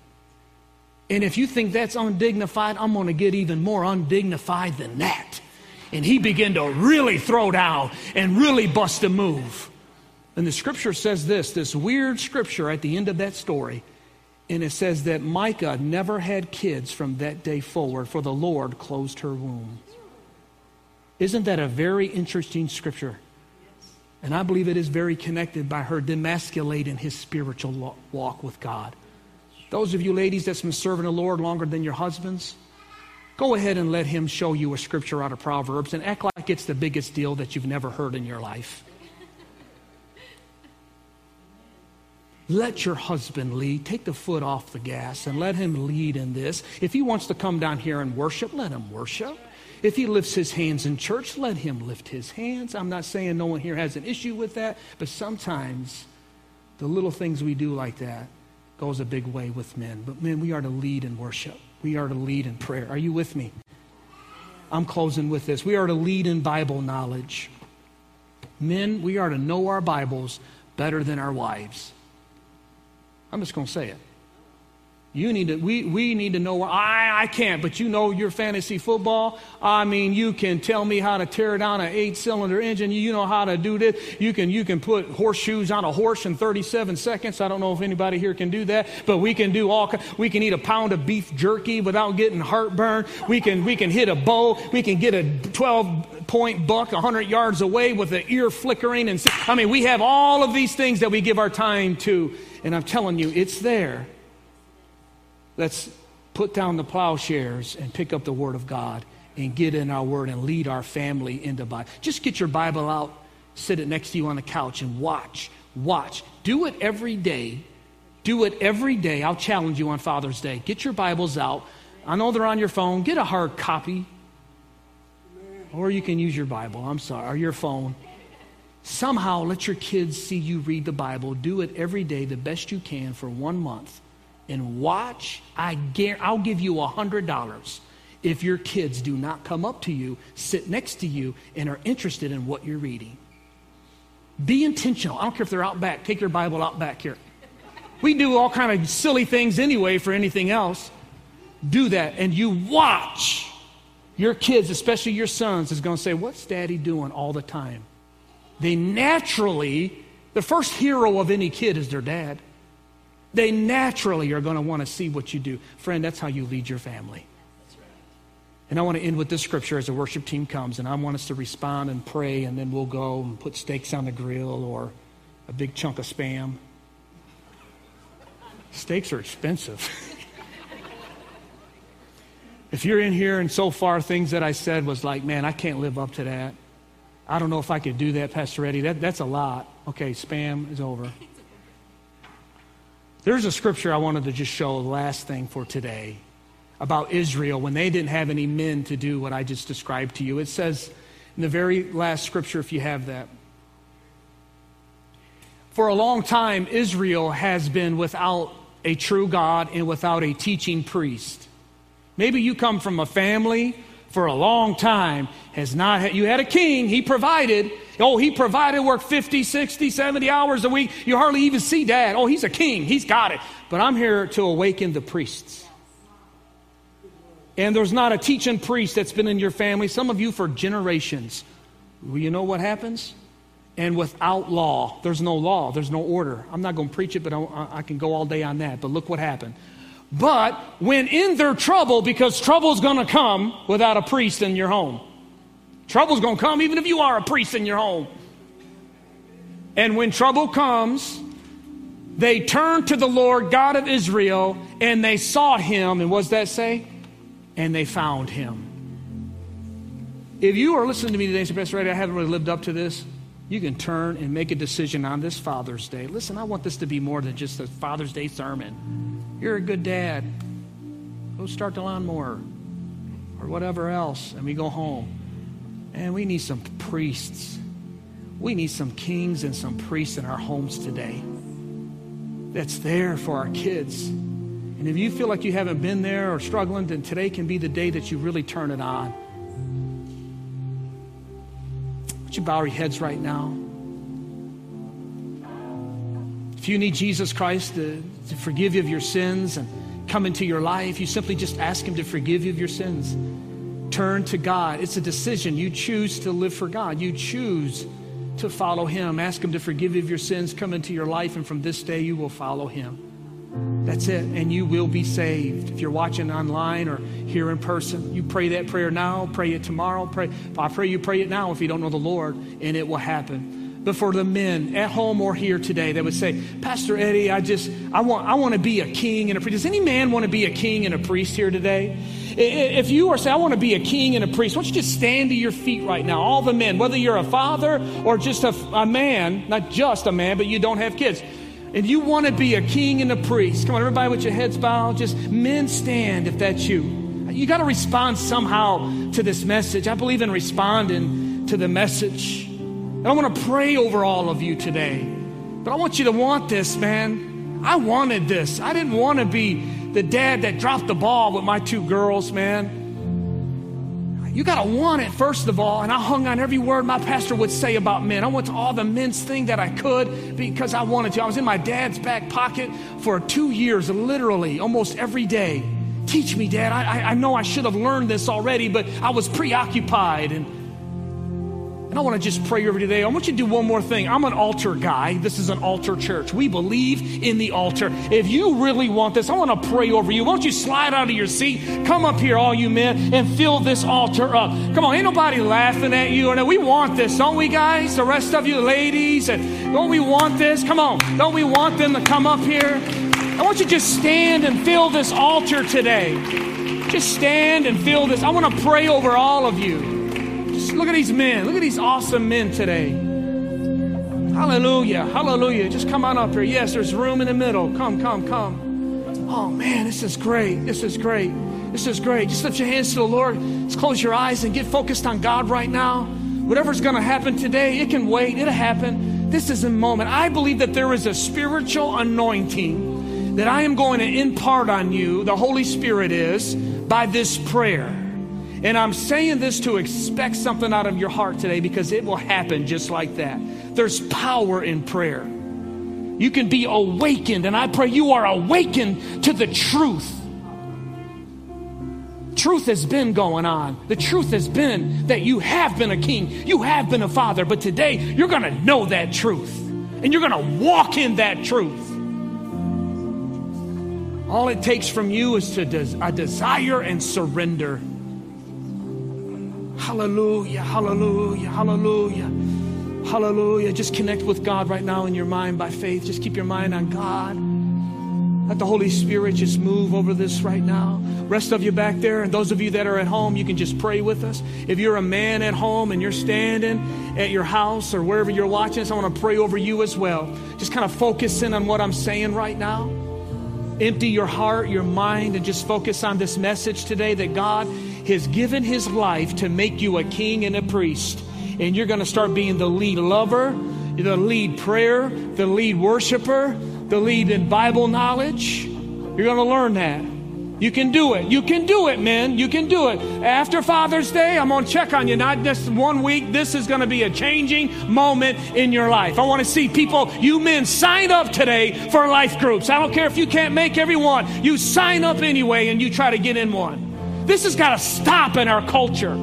And if you think that's undignified, I'm going to get even more undignified than that. And he began to really throw down and really bust a move. And the scripture says this this weird scripture at the end of that story. And it says that Micah never had kids from that day forward, for the Lord closed her womb. Isn't that a very interesting scripture? And I believe it is very connected by her demasculating his spiritual walk with God. Those of you ladies that's been serving the Lord longer than your husbands, go ahead and let him show you a scripture out of Proverbs and act like it's the biggest deal that you've never heard in your life. Let your husband lead. Take the foot off the gas and let him lead in this. If he wants to come down here and worship, let him worship. If he lifts his hands in church, let him lift his hands. I'm not saying no one here has an issue with that, but sometimes the little things we do like that goes a big way with men. But men, we are to lead in worship. We are to lead in prayer. Are you with me? I'm closing with this. We are to lead in Bible knowledge. Men, we are to know our Bibles better than our wives. I'm just going to say it. You need to, we, we need to know, where I, I can't, but you know your fantasy football. I mean, you can tell me how to tear down an eight cylinder engine. You know how to do this. You can, you can put horseshoes on a horse in 37 seconds. I don't know if anybody here can do that, but we can do all, we can eat a pound of beef jerky without getting heartburn. We can, we can hit a bow. We can get a 12 point buck 100 yards away with the ear flickering. And I mean, we have all of these things that we give our time to. And I'm telling you, it's there. Let's put down the plowshares and pick up the Word of God and get in our Word and lead our family into Bible. Just get your Bible out, sit it next to you on the couch, and watch. Watch. Do it every day. Do it every day. I'll challenge you on Father's Day. Get your Bibles out. I know they're on your phone. Get a hard copy. Or you can use your Bible, I'm sorry, or your phone. Somehow let your kids see you read the Bible. Do it every day the best you can for one month and watch. I guarantee, I'll give you a $100 if your kids do not come up to you, sit next to you, and are interested in what you're reading. Be intentional. I don't care if they're out back. Take your Bible out back here. We do all kind of silly things anyway for anything else. Do that, and you watch. Your kids, especially your sons, is going to say, "What's Daddy doing all the time?" They naturally, the first hero of any kid is their dad. They naturally are going to want to see what you do. Friend, that's how you lead your family. And I want to end with this scripture as the worship team comes, and I want us to respond and pray, and then we'll go and put steaks on the grill or a big chunk of spam. Steaks are expensive. if you're in here and so far things that I said was like, man, I can't live up to that. I don't know if I could do that, Pastor Eddie. That, that's a lot. Okay, spam is over. There's a scripture I wanted to just show, the last thing for today, about Israel when they didn't have any men to do what I just described to you. It says in the very last scripture, if you have that, for a long time, Israel has been without a true God and without a teaching priest. Maybe you come from a family for a long time has not had, you had a king, he provided. Oh, he provided work 50, 60, 70 hours a week. You hardly even see dad. Oh, he's a king, he's got it. But I'm here to awaken the priests. And there's not a teaching priest that's been in your family, some of you for generations. Well, you know what happens? And without law, there's no law, there's no order. I'm not going to preach it, but I, I can go all day on that. But look what happened. But when in their trouble, because trouble's going to come without a priest in your home. Trouble's going to come even if you are a priest in your home. And when trouble comes, they turned to the Lord God of Israel and they sought him. And what does that say? And they found him. If you are listening to me today say, Pastor Ray, I haven't really lived up to this, you can turn and make a decision on this Father's Day. Listen, I want this to be more than just a Father's Day sermon. You're a good dad. Go start the lawnmower or whatever else, and we go home. And we need some priests. We need some kings and some priests in our homes today that's there for our kids. And if you feel like you haven't been there or struggling, then today can be the day that you really turn it on. Would you bow your heads right now? If you need Jesus Christ to, to forgive you of your sins and come into your life, you simply just ask Him to forgive you of your sins. Turn to God. It's a decision. You choose to live for God. You choose to follow Him. Ask Him to forgive you of your sins, come into your life, and from this day you will follow Him. That's it. And you will be saved. If you're watching online or here in person, you pray that prayer now, pray it tomorrow. Pray. I pray you pray it now if you don't know the Lord, and it will happen. But for the men at home or here today that would say, Pastor Eddie, I just I want I want to be a king and a priest. Does any man want to be a king and a priest here today? If you are saying, I want to be a king and a priest, why don't you just stand to your feet right now? All the men, whether you're a father or just a, a man, not just a man, but you don't have kids. If you want to be a king and a priest, come on, everybody with your heads bowed, just men stand if that's you. You got to respond somehow to this message. I believe in responding to the message. And I want to pray over all of you today. But I want you to want this, man. I wanted this. I didn't want to be the dad that dropped the ball with my two girls, man. You got to want it, first of all. And I hung on every word my pastor would say about men. I went to all the men's thing that I could because I wanted to. I was in my dad's back pocket for two years, literally, almost every day. Teach me, Dad. I, I know I should have learned this already, but I was preoccupied. And and I want to just pray over you today. I want you to do one more thing. I'm an altar guy. This is an altar church. We believe in the altar. If you really want this, I want to pray over you. Won't you slide out of your seat? Come up here, all you men, and fill this altar up. Come on, ain't nobody laughing at you. We want this, don't we, guys? The rest of you ladies, and don't we want this? Come on, don't we want them to come up here? I want you to just stand and fill this altar today. Just stand and fill this. I want to pray over all of you. Look at these men. Look at these awesome men today. Hallelujah. Hallelujah. Just come on up here. Yes, there's room in the middle. Come, come, come. Oh, man, this is great. This is great. This is great. Just lift your hands to the Lord. Just close your eyes and get focused on God right now. Whatever's going to happen today, it can wait. It'll happen. This is a moment. I believe that there is a spiritual anointing that I am going to impart on you. The Holy Spirit is by this prayer. And I'm saying this to expect something out of your heart today because it will happen just like that. There's power in prayer. You can be awakened, and I pray you are awakened to the truth. Truth has been going on. The truth has been that you have been a king, you have been a father, but today you're going to know that truth and you're going to walk in that truth. All it takes from you is to des- a desire and surrender. Hallelujah, hallelujah, hallelujah, hallelujah. Just connect with God right now in your mind by faith. Just keep your mind on God. Let the Holy Spirit just move over this right now. Rest of you back there, and those of you that are at home, you can just pray with us. If you're a man at home and you're standing at your house or wherever you're watching this, I want to pray over you as well. Just kind of focus in on what I'm saying right now. Empty your heart, your mind, and just focus on this message today that God has given his life to make you a king and a priest. And you're going to start being the lead lover, the lead prayer, the lead worshiper, the lead in Bible knowledge. You're going to learn that. You can do it. You can do it, men. You can do it. After Father's Day, I'm going to check on you. Not just one week. This is going to be a changing moment in your life. I want to see people, you men, sign up today for life groups. I don't care if you can't make everyone. You sign up anyway and you try to get in one. This has got to stop in our culture.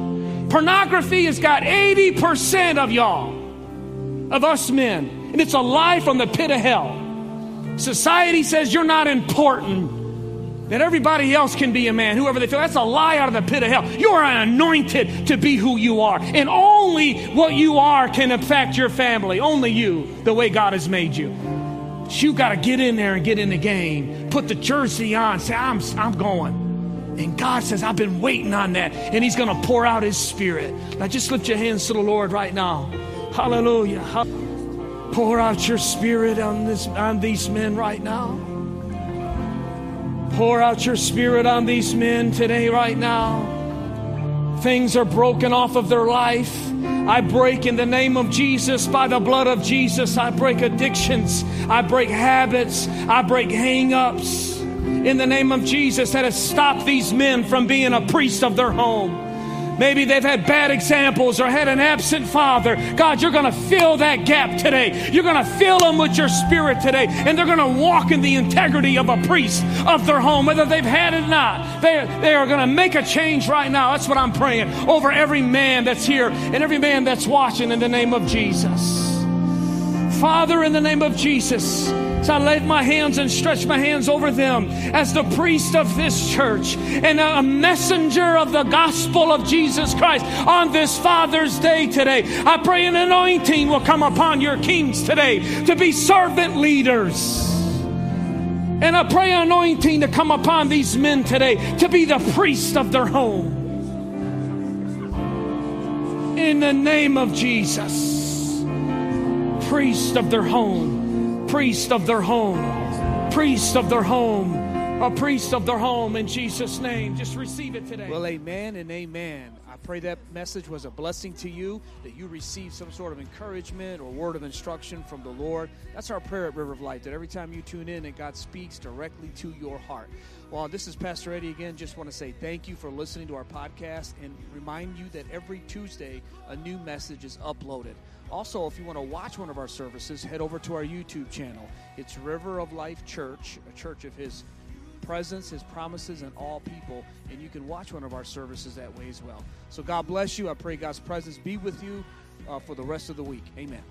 Pornography has got 80% of y'all, of us men, and it's a lie from the pit of hell. Society says you're not important, that everybody else can be a man, whoever they feel. That's a lie out of the pit of hell. You are anointed to be who you are, and only what you are can affect your family. Only you, the way God has made you. You got to get in there and get in the game. Put the jersey on. Say, I'm, I'm going. And God says, I've been waiting on that. And He's going to pour out His Spirit. Now just lift your hands to the Lord right now. Hallelujah. Pour out your Spirit on, this, on these men right now. Pour out your Spirit on these men today, right now. Things are broken off of their life. I break in the name of Jesus, by the blood of Jesus. I break addictions. I break habits. I break hang ups. In the name of Jesus, that has stopped these men from being a priest of their home. Maybe they've had bad examples or had an absent father. God, you're going to fill that gap today. You're going to fill them with your spirit today. And they're going to walk in the integrity of a priest of their home, whether they've had it or not. They, they are going to make a change right now. That's what I'm praying over every man that's here and every man that's watching in the name of Jesus. Father, in the name of Jesus, so I laid my hands and stretched my hands over them as the priest of this church and a messenger of the gospel of Jesus Christ on this Father's Day today. I pray an anointing will come upon your kings today to be servant leaders. And I pray an anointing to come upon these men today to be the priest of their home. In the name of Jesus, priest of their home priest of their home, priest of their home, a priest of their home in Jesus' name. Just receive it today. Well, amen and amen. I pray that message was a blessing to you, that you received some sort of encouragement or word of instruction from the Lord. That's our prayer at River of Life, that every time you tune in, that God speaks directly to your heart. Well, this is Pastor Eddie again. Just want to say thank you for listening to our podcast and remind you that every Tuesday a new message is uploaded. Also, if you want to watch one of our services, head over to our YouTube channel. It's River of Life Church, a church of His presence, His promises, and all people. And you can watch one of our services that way as well. So God bless you. I pray God's presence be with you uh, for the rest of the week. Amen.